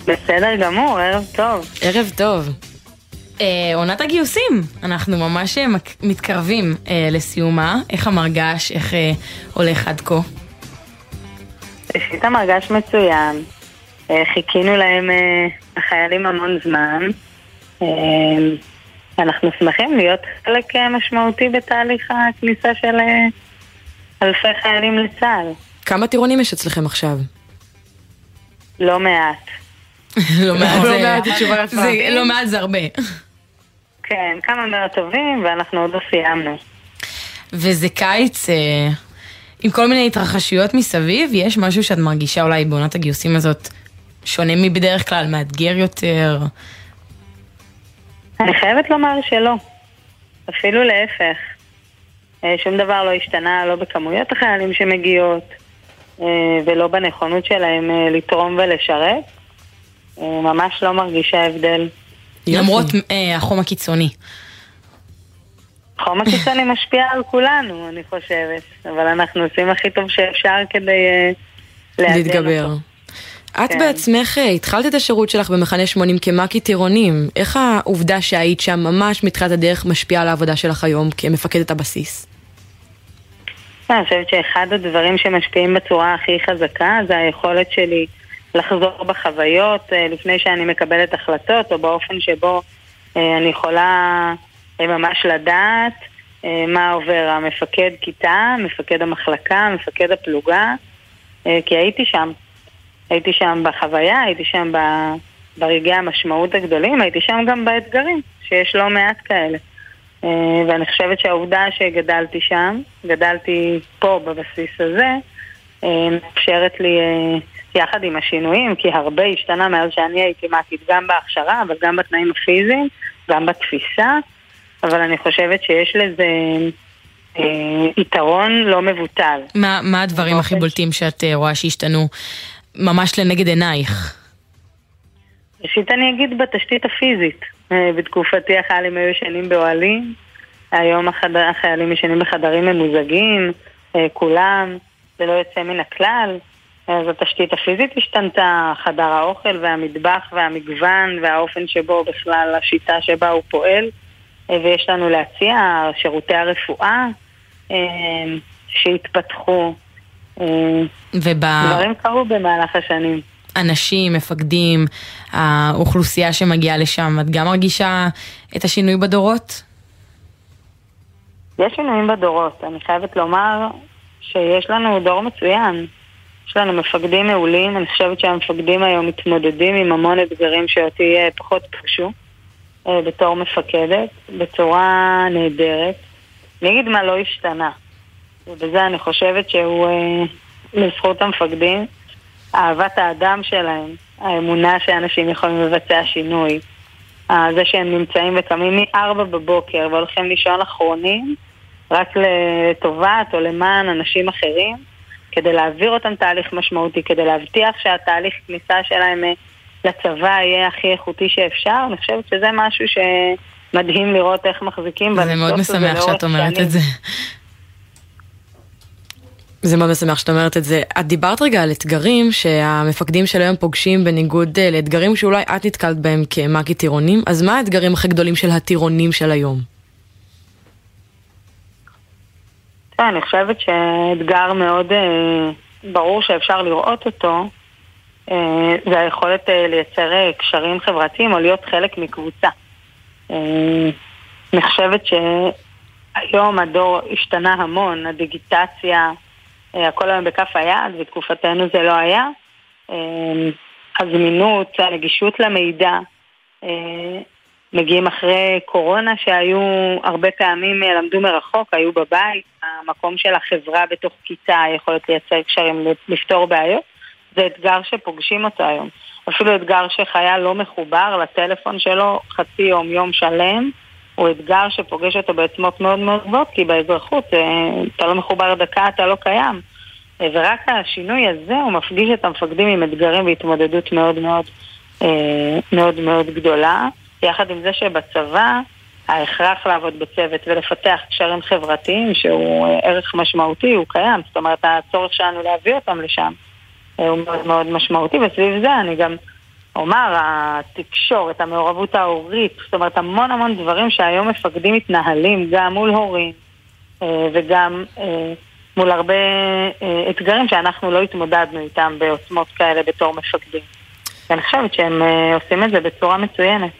בסדר גמור, ערב טוב. ערב טוב. אה, עונת הגיוסים, אנחנו ממש אה, מק- מתקרבים אה, לסיומה, איך המרגש, איך אה, הולך עד כה? ראשית המרגש מצוין. אה, חיכינו להם, אה, החיילים, המון זמן. אה, אנחנו שמחים להיות חלק אה, משמעותי בתהליך הכניסה של אה, אלפי חיילים לצה"ל. כמה טירונים יש אצלכם עכשיו? לא מעט. לא מעט לא זה- לא מעט זה הרבה. כן, כמה מאות טובים, ואנחנו עוד לא סיימנו. וזה קיץ אה, עם כל מיני התרחשויות מסביב, יש משהו שאת מרגישה אולי בעונת הגיוסים הזאת שונה מבדרך כלל, מאתגר יותר. אני חייבת לומר שלא. אפילו להפך. אה, שום דבר לא השתנה, לא בכמויות החיילים שמגיעות, אה, ולא בנכונות שלהם אה, לתרום ולשרת. ממש לא מרגישה הבדל. למרות החום הקיצוני. חום הקיצוני משפיע על כולנו, אני חושבת. אבל אנחנו עושים הכי טוב שאפשר כדי להתגבר. את כן. בעצמך אה, התחלת את השירות שלך במחנה 80 כמ"כי טירונים. איך העובדה שהיית שם ממש מתחילת הדרך משפיעה על העבודה שלך היום כמפקדת הבסיס? אני חושבת שאחד הדברים שמשפיעים בצורה הכי חזקה זה היכולת שלי לחזור בחוויות אה, לפני שאני מקבלת החלטות, או באופן שבו אה, אני יכולה אה, ממש לדעת אה, מה עובר המפקד כיתה, מפקד המחלקה, מפקד הפלוגה, אה, כי הייתי שם. הייתי שם בחוויה, הייתי שם ב- ברגעי המשמעות הגדולים, הייתי שם גם באתגרים, שיש לא מעט כאלה. אה, ואני חושבת שהעובדה שגדלתי שם, גדלתי פה בבסיס הזה, אה, מאפשרת לי, אה, יחד עם השינויים, כי הרבה השתנה מאז שאני הייתי מ"כית, גם בהכשרה, אבל גם בתנאים הפיזיים, גם בתפיסה, אבל אני חושבת שיש לזה אה, יתרון לא מבוטל. מה, מה הדברים הכי בולטים שאת אה, רואה שהשתנו ממש לנגד עינייך? ראשית אני אגיד בתשתית הפיזית. אה, בתקופתי החיילים היו ישנים באוהלים, היום החד... החיילים ישנים בחדרים ממוזגים, אה, כולם, ללא יוצא מן הכלל. אז התשתית הפיזית השתנתה, חדר האוכל והמטבח והמגוון והאופן שבו בכלל השיטה שבה הוא פועל. אה, ויש לנו להציע שירותי הרפואה אה, שהתפתחו. אה, וב... דברים קרו במהלך השנים. אנשים, מפקדים, האוכלוסייה שמגיעה לשם, את גם מרגישה את השינוי בדורות? יש שינויים בדורות. אני חייבת לומר שיש לנו דור מצוין. יש לנו מפקדים מעולים. אני חושבת שהמפקדים היום מתמודדים עם המון אתגרים שאותי אה, פחות פגשו אה, בתור מפקדת, בצורה נהדרת. אני אגיד מה לא השתנה. ובזה אני חושבת שהוא אה, לזכות המפקדים. אהבת האדם שלהם, האמונה שאנשים יכולים לבצע שינוי, אה, זה שהם נמצאים וקמים מ-4 בבוקר והולכים לישון אחרונים רק לטובת או למען אנשים אחרים, כדי להעביר אותם תהליך משמעותי, כדי להבטיח שהתהליך כניסה שלהם אה, לצבא יהיה הכי איכותי שאפשר, אני חושבת שזה משהו שמדהים לראות איך מחזיקים זה מאוד משמח שאת אומרת. את זה. זה מאוד משמח שאת אומרת את זה. את דיברת רגע על אתגרים שהמפקדים של היום פוגשים בניגוד אה, לאתגרים שאולי את נתקלת בהם כמ"כית טירונים, אז מה האתגרים הכי גדולים של הטירונים של היום? כן, אני חושבת שאתגר מאוד אה, ברור שאפשר לראות אותו, אה, זה היכולת אה, לייצר אה, קשרים חברתיים או להיות חלק מקבוצה. אה, אני חושבת שהיום הדור השתנה המון, הדיגיטציה, הכל היום בכף היד, בתקופתנו זה לא היה. אה, הזמינות, הנגישות למידע, אה, מגיעים אחרי קורונה שהיו הרבה פעמים אה, למדו מרחוק, היו בבית, המקום של החברה בתוך כיתה, היכולת לייצר קשרים, לפתור בעיות, זה אתגר שפוגשים אותו היום. אפילו אתגר שחייל לא מחובר לטלפון שלו חצי יום, יום שלם, הוא אתגר שפוגש אותו בעצמות מאוד מאוד גבוהות, כי באזרחות אה, אתה לא מחובר דקה, אתה לא קיים. אה, ורק השינוי הזה הוא מפגיש את המפקדים עם אתגרים והתמודדות מאוד מאוד אה, מאוד מאוד גדולה. יחד עם זה שבצבא ההכרח לעבוד בצוות ולפתח קשרים חברתיים שהוא ערך משמעותי, הוא קיים. זאת אומרת, הצורך שלנו להביא אותם לשם הוא מאוד מאוד משמעותי, וסביב זה אני גם אומר, התקשורת, המעורבות ההורית, זאת אומרת, המון המון דברים שהיום מפקדים מתנהלים גם מול הורים אה, וגם אה, מול הרבה אה, אתגרים שאנחנו לא התמודדנו איתם בעוצמות כאלה בתור מפקדים. ואני חושבת שהם עושים את זה בצורה מצוינת.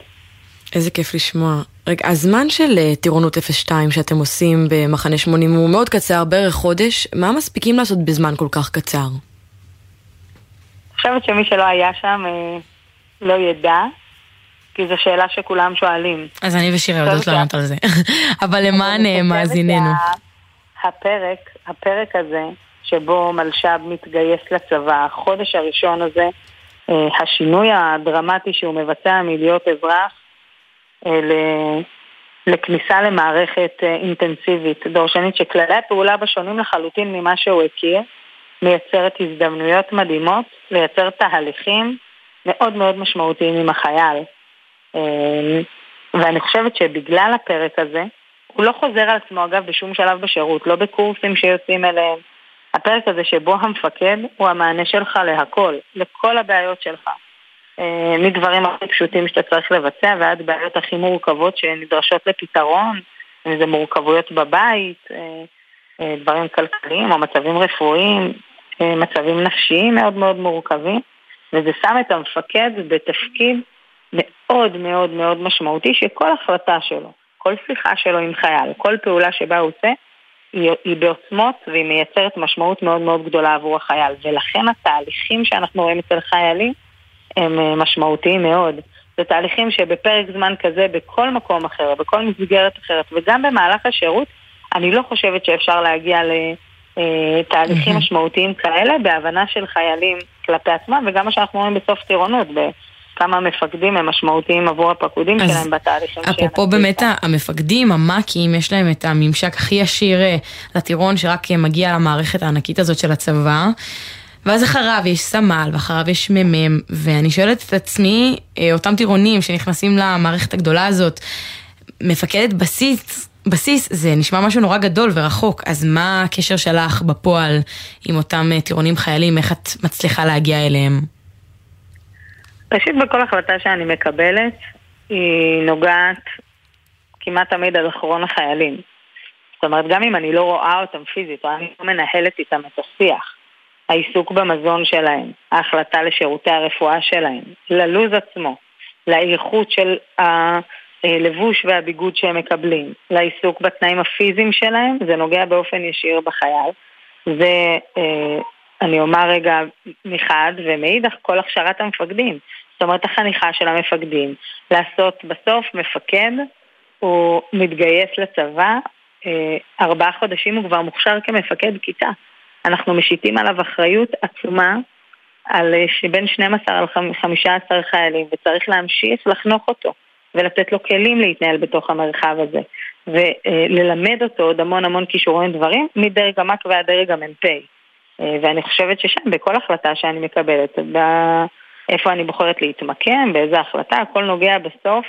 איזה כיף לשמוע. רגע, הזמן של טירונות 02 שאתם עושים במחנה 80 הוא מאוד קצר, בערך חודש. מה מספיקים לעשות בזמן כל כך קצר? אני חושבת שמי שלא היה שם לא ידע, כי זו שאלה שכולם שואלים. אז אני ושירה טוב, יודעות. לענות על זה. אבל למען אה, מאזיננו. הפרק, הפרק הזה, שבו מלש"ב מתגייס לצבא, החודש הראשון הזה, אה, השינוי הדרמטי שהוא מבצע מלהיות אזרח אה, ל- לכניסה למערכת אינטנסיבית, דורשנית, שכללי הפעולה בה שונים לחלוטין ממה שהוא הכיר, מייצרת הזדמנויות מדהימות, לייצר תהליכים מאוד מאוד משמעותיים עם החייל. אה, ואני חושבת שבגלל הפרק הזה, הוא לא חוזר על עצמו אגב בשום שלב בשירות, לא בקורסים שיוצאים אליהם. הפרק הזה שבו המפקד הוא המענה שלך להכל, לכל הבעיות שלך. אה, מדברים הכי פשוטים שאתה צריך לבצע ועד בעיות הכי מורכבות שנדרשות לפתרון, אם זה מורכבויות בבית, אה, אה, דברים כלכליים או מצבים רפואיים, אה, מצבים נפשיים מאוד מאוד מורכבים, וזה שם את המפקד בתפקיד מאוד מאוד מאוד משמעותי שכל החלטה שלו, כל שיחה שלו עם חייל, כל פעולה שבה הוא עושה, היא, היא בעוצמות והיא מייצרת משמעות מאוד מאוד גדולה עבור החייל. ולכן התהליכים שאנחנו רואים אצל חיילים הם אה, משמעותיים מאוד. זה תהליכים שבפרק זמן כזה, בכל מקום אחר, בכל מסגרת אחרת, וגם במהלך השירות, אני לא חושבת שאפשר להגיע לתהליכים מהמם. משמעותיים כאלה בהבנה של חיילים כלפי עצמם, וגם מה שאנחנו רואים בסוף טירונות, בכמה מפקדים הם משמעותיים עבור הפקודים שלהם בתהליכים אפרופו באמת ה- המפקדים, המ"כים, יש להם את הממשק הכי ישיר אה, לטירון שרק אה, מגיע למערכת הענקית הזאת של הצבא. ואז אחריו יש סמל, ואחריו יש מ"מ, ואני שואלת את עצמי, אה, אותם טירונים שנכנסים למערכת הגדולה הזאת, מפקדת בסיס, בסיס זה נשמע משהו נורא גדול ורחוק, אז מה הקשר שלך בפועל עם אותם אה, טירונים חיילים, איך את מצליחה להגיע אליהם? ראשית, בכל החלטה שאני מקבלת, היא נוגעת כמעט תמיד על אחרון החיילים. זאת אומרת, גם אם אני לא רואה אותם פיזית, או אני לא מנהלת איתם את השיח, העיסוק במזון שלהם, ההחלטה לשירותי הרפואה שלהם, ללוז עצמו, לאיכות של הלבוש והביגוד שהם מקבלים, לעיסוק בתנאים הפיזיים שלהם, זה נוגע באופן ישיר בחייל. זה, אה, אני אומר רגע, מחד, ומאידך כל הכשרת המפקדים. זאת אומרת, החניכה של המפקדים. לעשות בסוף מפקד, הוא מתגייס לצבא, אה, ארבעה חודשים הוא כבר מוכשר כמפקד כיתה. אנחנו משיתים עליו אחריות עצומה על אה, שבין 12 ל 15 חיילים, וצריך להמשיך לחנוך אותו ולתת לו כלים להתנהל בתוך המרחב הזה, וללמד אותו עוד המון המון כישורים דברים, מדרג המ"כ ועד דרג המ"פ. אה, ואני חושבת ששם, בכל החלטה שאני מקבלת, איפה אני בוחרת להתמקם, באיזה החלטה, הכל נוגע בסוף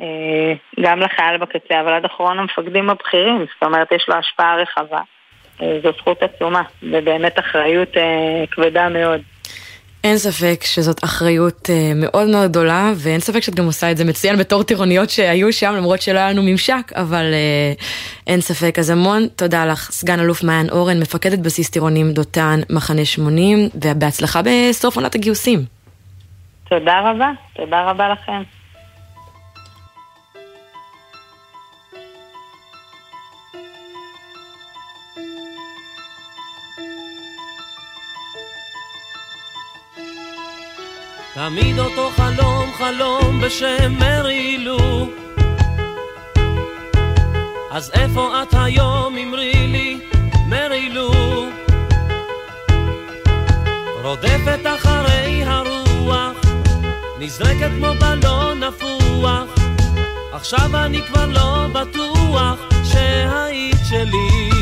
אה, גם לחייל בקצה, אבל עד אחרון המפקדים הבכירים, זאת אומרת, יש לו השפעה רחבה. אה, זו זכות עצומה, ובאמת אחריות כבדה מאוד. אין ספק שזאת אחריות אה, מאוד מאוד גדולה, ואין ספק שאת גם עושה את זה מצוין בתור טירוניות שהיו שם, למרות שלא היה לנו ממשק, אבל אה, אין ספק. אז המון תודה לך, סגן אלוף מעיין אורן, מפקדת בסיס טירונים דותן, מחנה 80, ובהצלחה בסוף עונת הגיוסים. תודה רבה, תודה רבה לכם. תמיד אותו חלום, חלום בשם מרי לו. אז איפה את היום, אמרי לי, מרי לו? רודפת אחרי הרוח, נזרקת כמו בלון נפוח. עכשיו אני כבר לא בטוח שהיית שלי.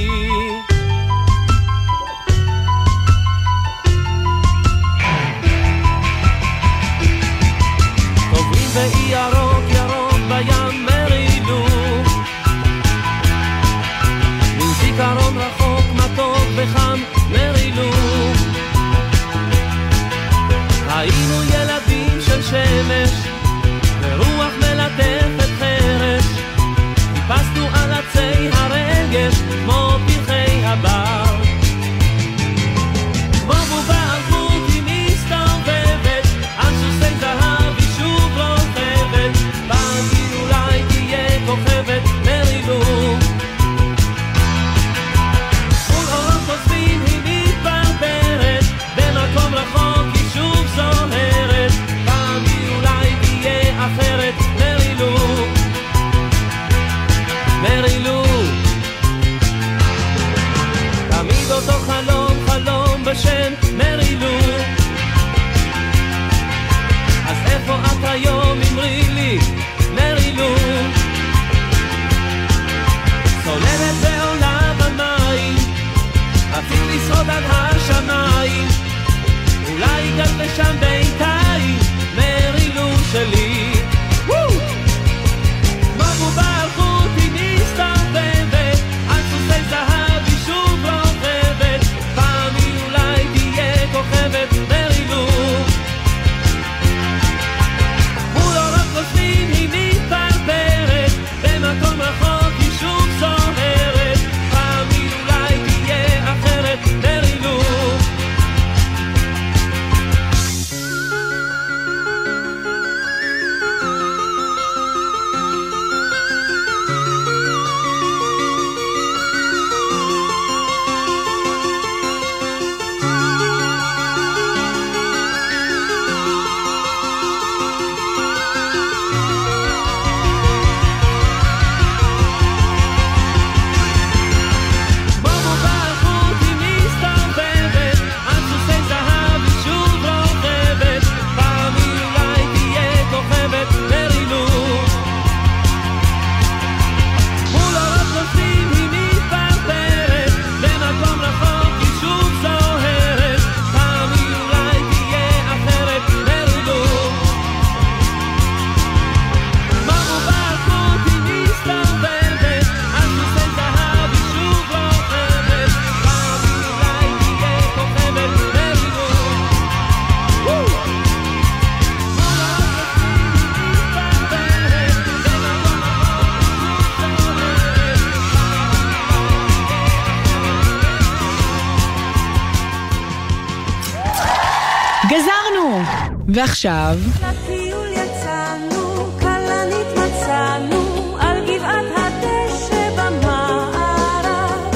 ועכשיו, לטיול יצאנו, כלנית מצאנו, על גבעת הדשא במערב.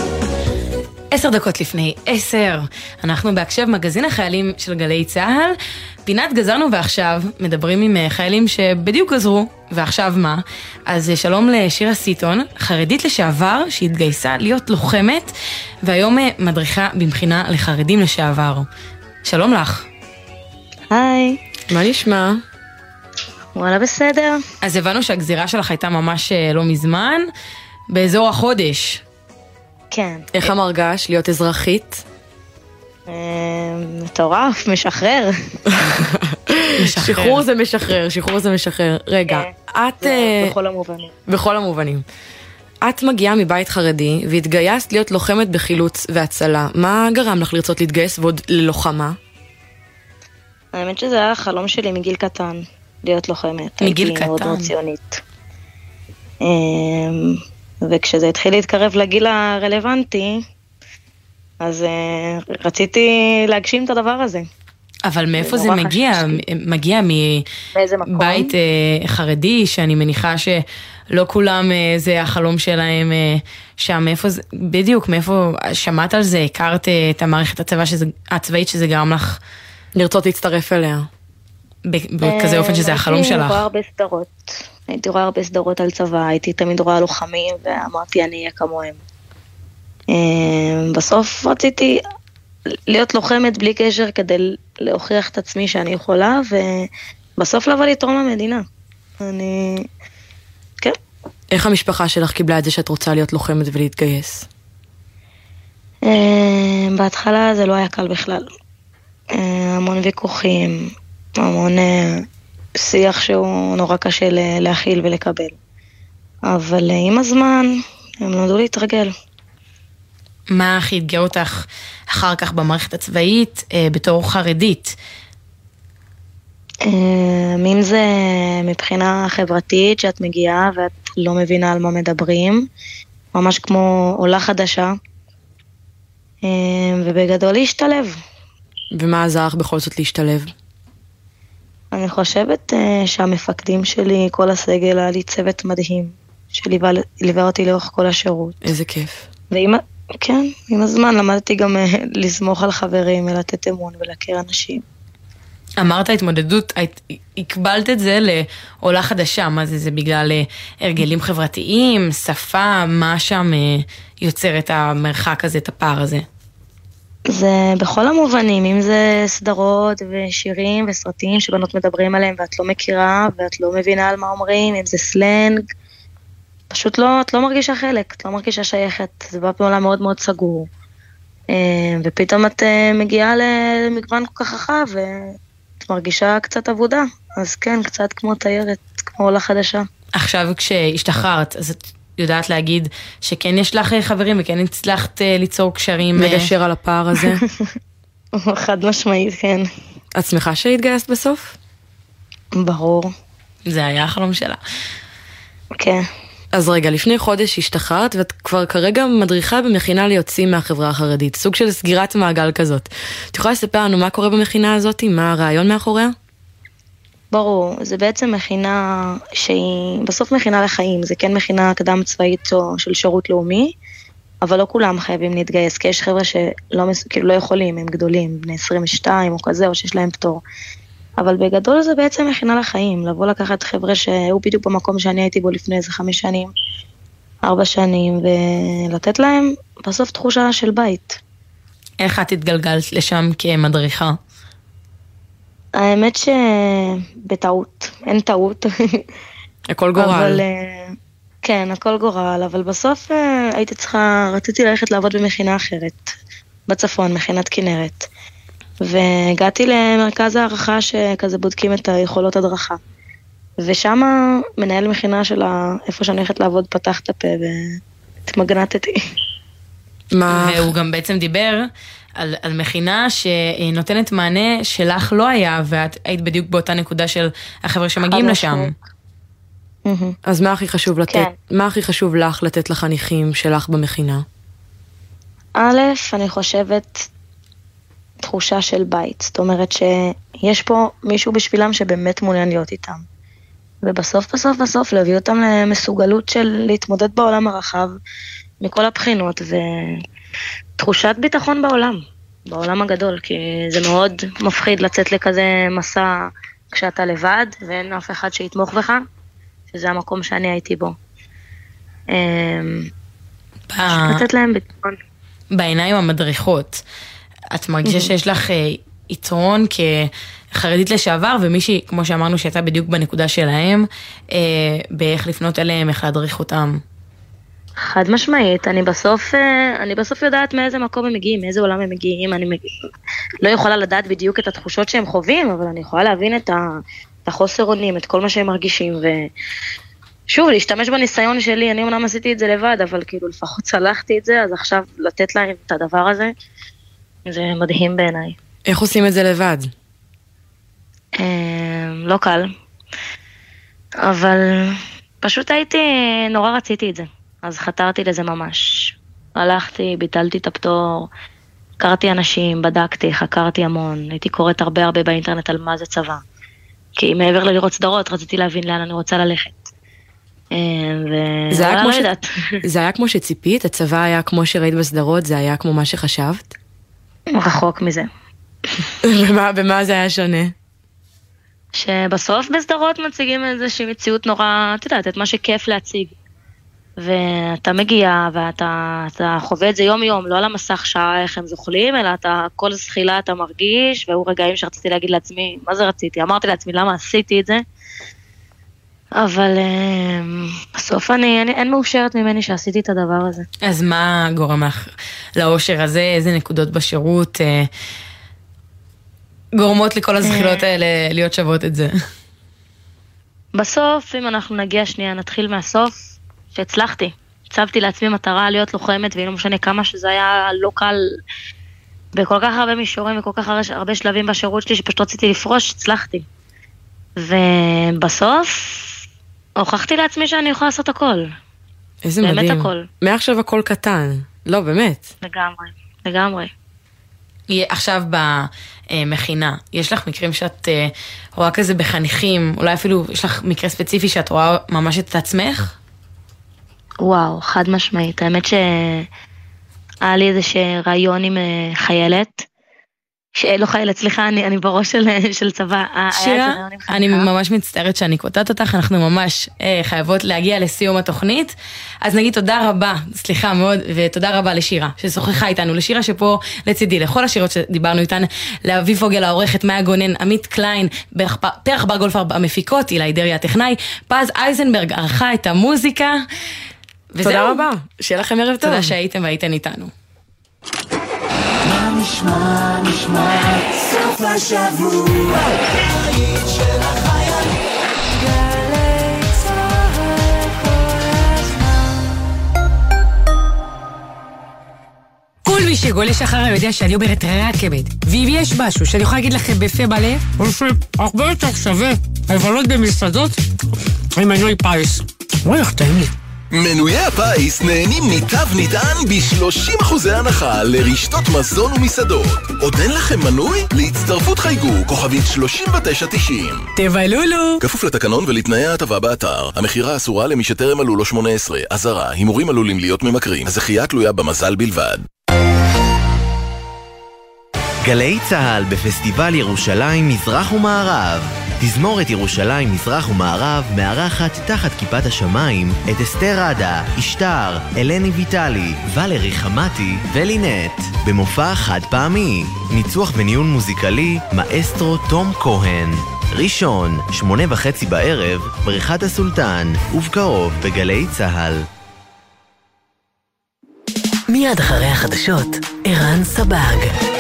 עשר דקות לפני עשר, אנחנו בהקשב מגזין החיילים של גלי צה"ל. פינת גזרנו ועכשיו מדברים עם אה, חיילים שבדיוק גזרו, ועכשיו מה? אז אה, שלום לשירה סיטון, חרדית לשעבר שהתגייסה להיות לוחמת, והיום אה, מדריכה במכינה לחרדים לשעבר. שלום לך. היי. מה נשמע? וואלה בסדר. אז הבנו שהגזירה שלך הייתה ממש אה, לא מזמן, באזור החודש. כן. איך המרגש להיות אזרחית? אה, מטורף, משחרר. שחרור זה משחרר, שחרור זה משחרר. רגע, את... אה, בכל המובנים. בכל המובנים. את מגיעה מבית חרדי והתגייסת להיות לוחמת בחילוץ והצלה. מה גרם לך לרצות להתגייס ועוד ללוחמה? האמת שזה היה החלום שלי מגיל קטן, להיות לוחמת. מגיל הייתי מאוד קטן. מאוד ציונית. אמ, וכשזה התחיל להתקרב לגיל הרלוונטי, אז אה, רציתי להגשים את הדבר הזה. אבל מאיפה זה נורא מגיע? מגיע מאיזה מקום? מבית אה, חרדי, שאני מניחה שלא כולם אה, זה החלום שלהם שם, מאיפה זה, בדיוק, מאיפה, שמעת על זה, הכרת את המערכת הצבא שזה, הצבאית שזה גרם לך לרצות להצטרף אליה. בכזה אופן שזה אה, החלום הייתי שלך. רואה הרבה סדרות. הייתי רואה הרבה סדרות על צבא, הייתי תמיד רואה לוחמים, ואמרתי אני אהיה כמוהם. אה, בסוף רציתי להיות לוחמת בלי קשר כדי להוכיח את עצמי שאני יכולה, ובסוף לבוא לתרום למדינה. אני... כן. איך המשפחה שלך קיבלה את זה שאת רוצה להיות לוחמת ולהתגייס? אה, בהתחלה זה לא היה קל בכלל. אה, המון ויכוחים, המון אה, שיח שהוא נורא קשה להכיל ולקבל. אבל אה, עם הזמן הם למדו להתרגל. מה הכי אתגר אותך אחר כך במערכת הצבאית בתור חרדית? אם זה מבחינה חברתית, שאת מגיעה ואת לא מבינה על מה מדברים, ממש כמו עולה חדשה, ובגדול להשתלב. ומה עזר לך בכל זאת להשתלב? אני חושבת אה, שהמפקדים שלי, כל הסגל, היה לי צוות מדהים, שליווה ליווה אותי לאורך כל השירות. איזה כיף. ועם, כן, עם הזמן למדתי גם אה, לסמוך על חברים ולתת אמון ולהכיר אנשים. אמרת התמודדות, היית- הקבלת את זה לעולה חדשה, מה זה, זה בגלל אה, הרגלים חברתיים, שפה, מה שם יוצר את המרחק הזה, את הפער הזה? זה בכל המובנים, אם זה סדרות ושירים וסרטים שבנות מדברים עליהם ואת לא מכירה ואת לא מבינה על מה אומרים, אם זה סלנג, פשוט לא, את לא מרגישה חלק, את לא מרגישה שייכת, זה בא בעולם מאוד מאוד סגור. אה, ופתאום את אה, מגיעה למגוון כל כך רחב מרגישה קצת אבודה. אז כן, קצת כמו תיירת, כמו עולה חדשה. עכשיו כשהשתחררת, אז את יודעת להגיד שכן יש לך אה, חברים וכן הצלחת אה, ליצור קשרים. אה, לגשר על הפער הזה. חד משמעית, כן. את שמחה שהתגייסת בסוף? ברור. זה היה החלום שלה. כן. אז רגע, לפני חודש השתחררת ואת כבר כרגע מדריכה במכינה ליוצאים מהחברה החרדית, סוג של סגירת מעגל כזאת. את יכולה לספר לנו מה קורה במכינה הזאת? מה הרעיון מאחוריה? ברור, זה בעצם מכינה שהיא בסוף מכינה לחיים, זה כן מכינה קדם צבאית או של שירות לאומי, אבל לא כולם חייבים להתגייס, כי יש חבר'ה שלא מס- כאילו לא יכולים, הם גדולים, בני 22 או כזה, או שיש להם פטור. אבל בגדול זה בעצם מכינה לחיים, לבוא לקחת חבר'ה שהיו בדיוק במקום שאני הייתי בו לפני איזה חמש שנים, ארבע שנים, ולתת להם בסוף תחושה של בית. איך את התגלגלת לשם כמדריכה? האמת שבטעות, אין טעות. הכל גורל. אבל, אה, כן, הכל גורל, אבל בסוף אה, הייתי צריכה, רציתי ללכת לעבוד במכינה אחרת, בצפון, מכינת כנרת. והגעתי למרכז הערכה שכזה בודקים את היכולות הדרכה. ושם מנהל מכינה של איפה שאני הולכת לעבוד פתח את הפה והתמגנטתי. מה? והוא גם בעצם דיבר על, על מכינה שנותנת מענה שלך לא היה, ואת היית בדיוק באותה נקודה של החבר'ה שמגיעים לשם. משמעית. אז מה הכי חשוב לתת? כן. מה הכי חשוב לך לתת לחניכים שלך במכינה? א', אני חושבת תחושה של בית. זאת אומרת שיש פה מישהו בשבילם שבאמת מעוניין להיות איתם. ובסוף בסוף בסוף להביא אותם למסוגלות של להתמודד בעולם הרחב מכל הבחינות ותחושת ביטחון בעולם, בעולם הגדול, כי זה מאוד מפחיד לצאת לכזה מסע כשאתה לבד ואין אף אחד שיתמוך בך, שזה המקום שאני הייתי בו. אמ, ב- לתת להם ביטחון. בעיניים המדריכות, את מרגישה שיש לך אה, יתרון כחרדית לשעבר, ומישהי, כמו שאמרנו, שהייתה בדיוק בנקודה שלהם, אה, באיך לפנות אליהם, איך להדריך אותם. חד משמעית, אני בסוף, אה, אני בסוף יודעת מאיזה מקום הם מגיעים, מאיזה עולם הם מגיעים, אני מג... לא יכולה לדעת בדיוק את התחושות שהם חווים, אבל אני יכולה להבין את, ה... את החוסר אונים, את כל מה שהם מרגישים, ושוב, להשתמש בניסיון שלי, אני אמנם עשיתי את זה לבד, אבל כאילו לפחות צלחתי את זה, אז עכשיו לתת להם את הדבר הזה, זה מדהים בעיניי. איך עושים את זה לבד? אה, לא קל, אבל פשוט הייתי, נורא רציתי את זה, אז חתרתי לזה ממש. הלכתי, ביטלתי את הפטור, הכרתי אנשים, בדקתי, חקרתי המון, הייתי קוראת הרבה הרבה באינטרנט על מה זה צבא. כי מעבר ללראות סדרות, רציתי להבין לאן אני רוצה ללכת. אה, ו... זה היה, לא ש... זה היה כמו שציפית? הצבא היה כמו שראית בסדרות? זה היה כמו מה שחשבת? רחוק מזה. במה, במה זה היה שונה? שבסוף בסדרות מציגים איזושהי מציאות נורא, את יודעת, את מה שכיף להציג. ואתה מגיע ואתה אתה חווה את זה יום יום, לא על המסך שעה איך הם זוחלים, אלא אתה כל זחילה אתה מרגיש, והיו רגעים שרציתי להגיד לעצמי, מה זה רציתי? אמרתי לעצמי, למה עשיתי את זה? אבל אה, בסוף אני, אני, אין מאושרת ממני שעשיתי את הדבר הזה. אז מה גורם לך לאושר הזה? איזה נקודות בשירות אה, גורמות לכל הזחילות האלה להיות שוות את זה? בסוף, אם אנחנו נגיע שנייה, נתחיל מהסוף, שהצלחתי. הצבתי לעצמי מטרה להיות לוחמת, ולא משנה כמה שזה היה לא קל בכל כך הרבה מישורים וכל כך הרבה, הרבה שלבים בשירות שלי, שפשוט רציתי לפרוש, הצלחתי. ובסוף, הוכחתי לעצמי שאני יכולה לעשות הכל. איזה באמת מדהים. הכל. מעכשיו הכל קטן. לא, באמת. לגמרי, לגמרי. עכשיו במכינה, יש לך מקרים שאת אה, רואה כזה בחניכים, אולי אפילו יש לך מקרה ספציפי שאת רואה ממש את עצמך? וואו, חד משמעית. האמת שהיה לי איזה רעיון עם אה, חיילת, ש... לא חיילת, סליחה, אני, אני בראש של, של צבא. איזה שירה, אני. ממש מצטערת שאני קוטעת אותך, אנחנו ממש אה, חייבות להגיע לסיום התוכנית. אז נגיד תודה רבה, סליחה מאוד, ותודה רבה לשירה, ששוחחה איתנו, לשירה שפה לצידי, לכל השירות שדיברנו איתן, לאביב פוגל העורכת, מאיה גונן, עמית קליין, פרח בר גולפר המפיקות, אילי דרעי הטכנאי, פז אייזנברג ערכה את המוזיקה. וזהו. תודה רבה, שיהיה לכם ערב טוב. תודה שהייתם והייתם איתנו. מה נשמע, נשמע, סוף סוף השבוע. הבית של החיילים. גלי צהל כל הזמן. כל מי שגולש אחריי יודע שאני אומרת רק אמת. ואם יש משהו שאני יכולה להגיד לכם בפה מלא, הוא שהרבה יותר שווה לבלות במסעדות עם מנוי פיס. וואי, איך טעים לי. מנויי הפיס נהנים מתו נטען ב-30% הנחה לרשתות מזון ומסעדות. עוד אין לכם מנוי? להצטרפות חייגו, כוכבית 3990. תבלולו! כפוף לתקנון ולתנאי ההטבה באתר. המכירה אסורה למי שטרם מלאו לו 18. אזהרה, הימורים עלולים להיות ממכרים. הזכייה תלויה במזל בלבד. גלי צה"ל בפסטיבל ירושלים מזרח ומערב. תזמורת ירושלים מזרח ומערב מארחת תחת כיפת השמיים את אסתר עדה, אשתר, אלני ויטלי, ולרי חמתי ולינט. במופע חד פעמי. ניצוח וניהול מוזיקלי, מאסטרו תום כהן. ראשון, שמונה וחצי בערב, בריכת הסולטן, ובקרוב בגלי צה"ל. מיד אחרי החדשות, ערן סבג.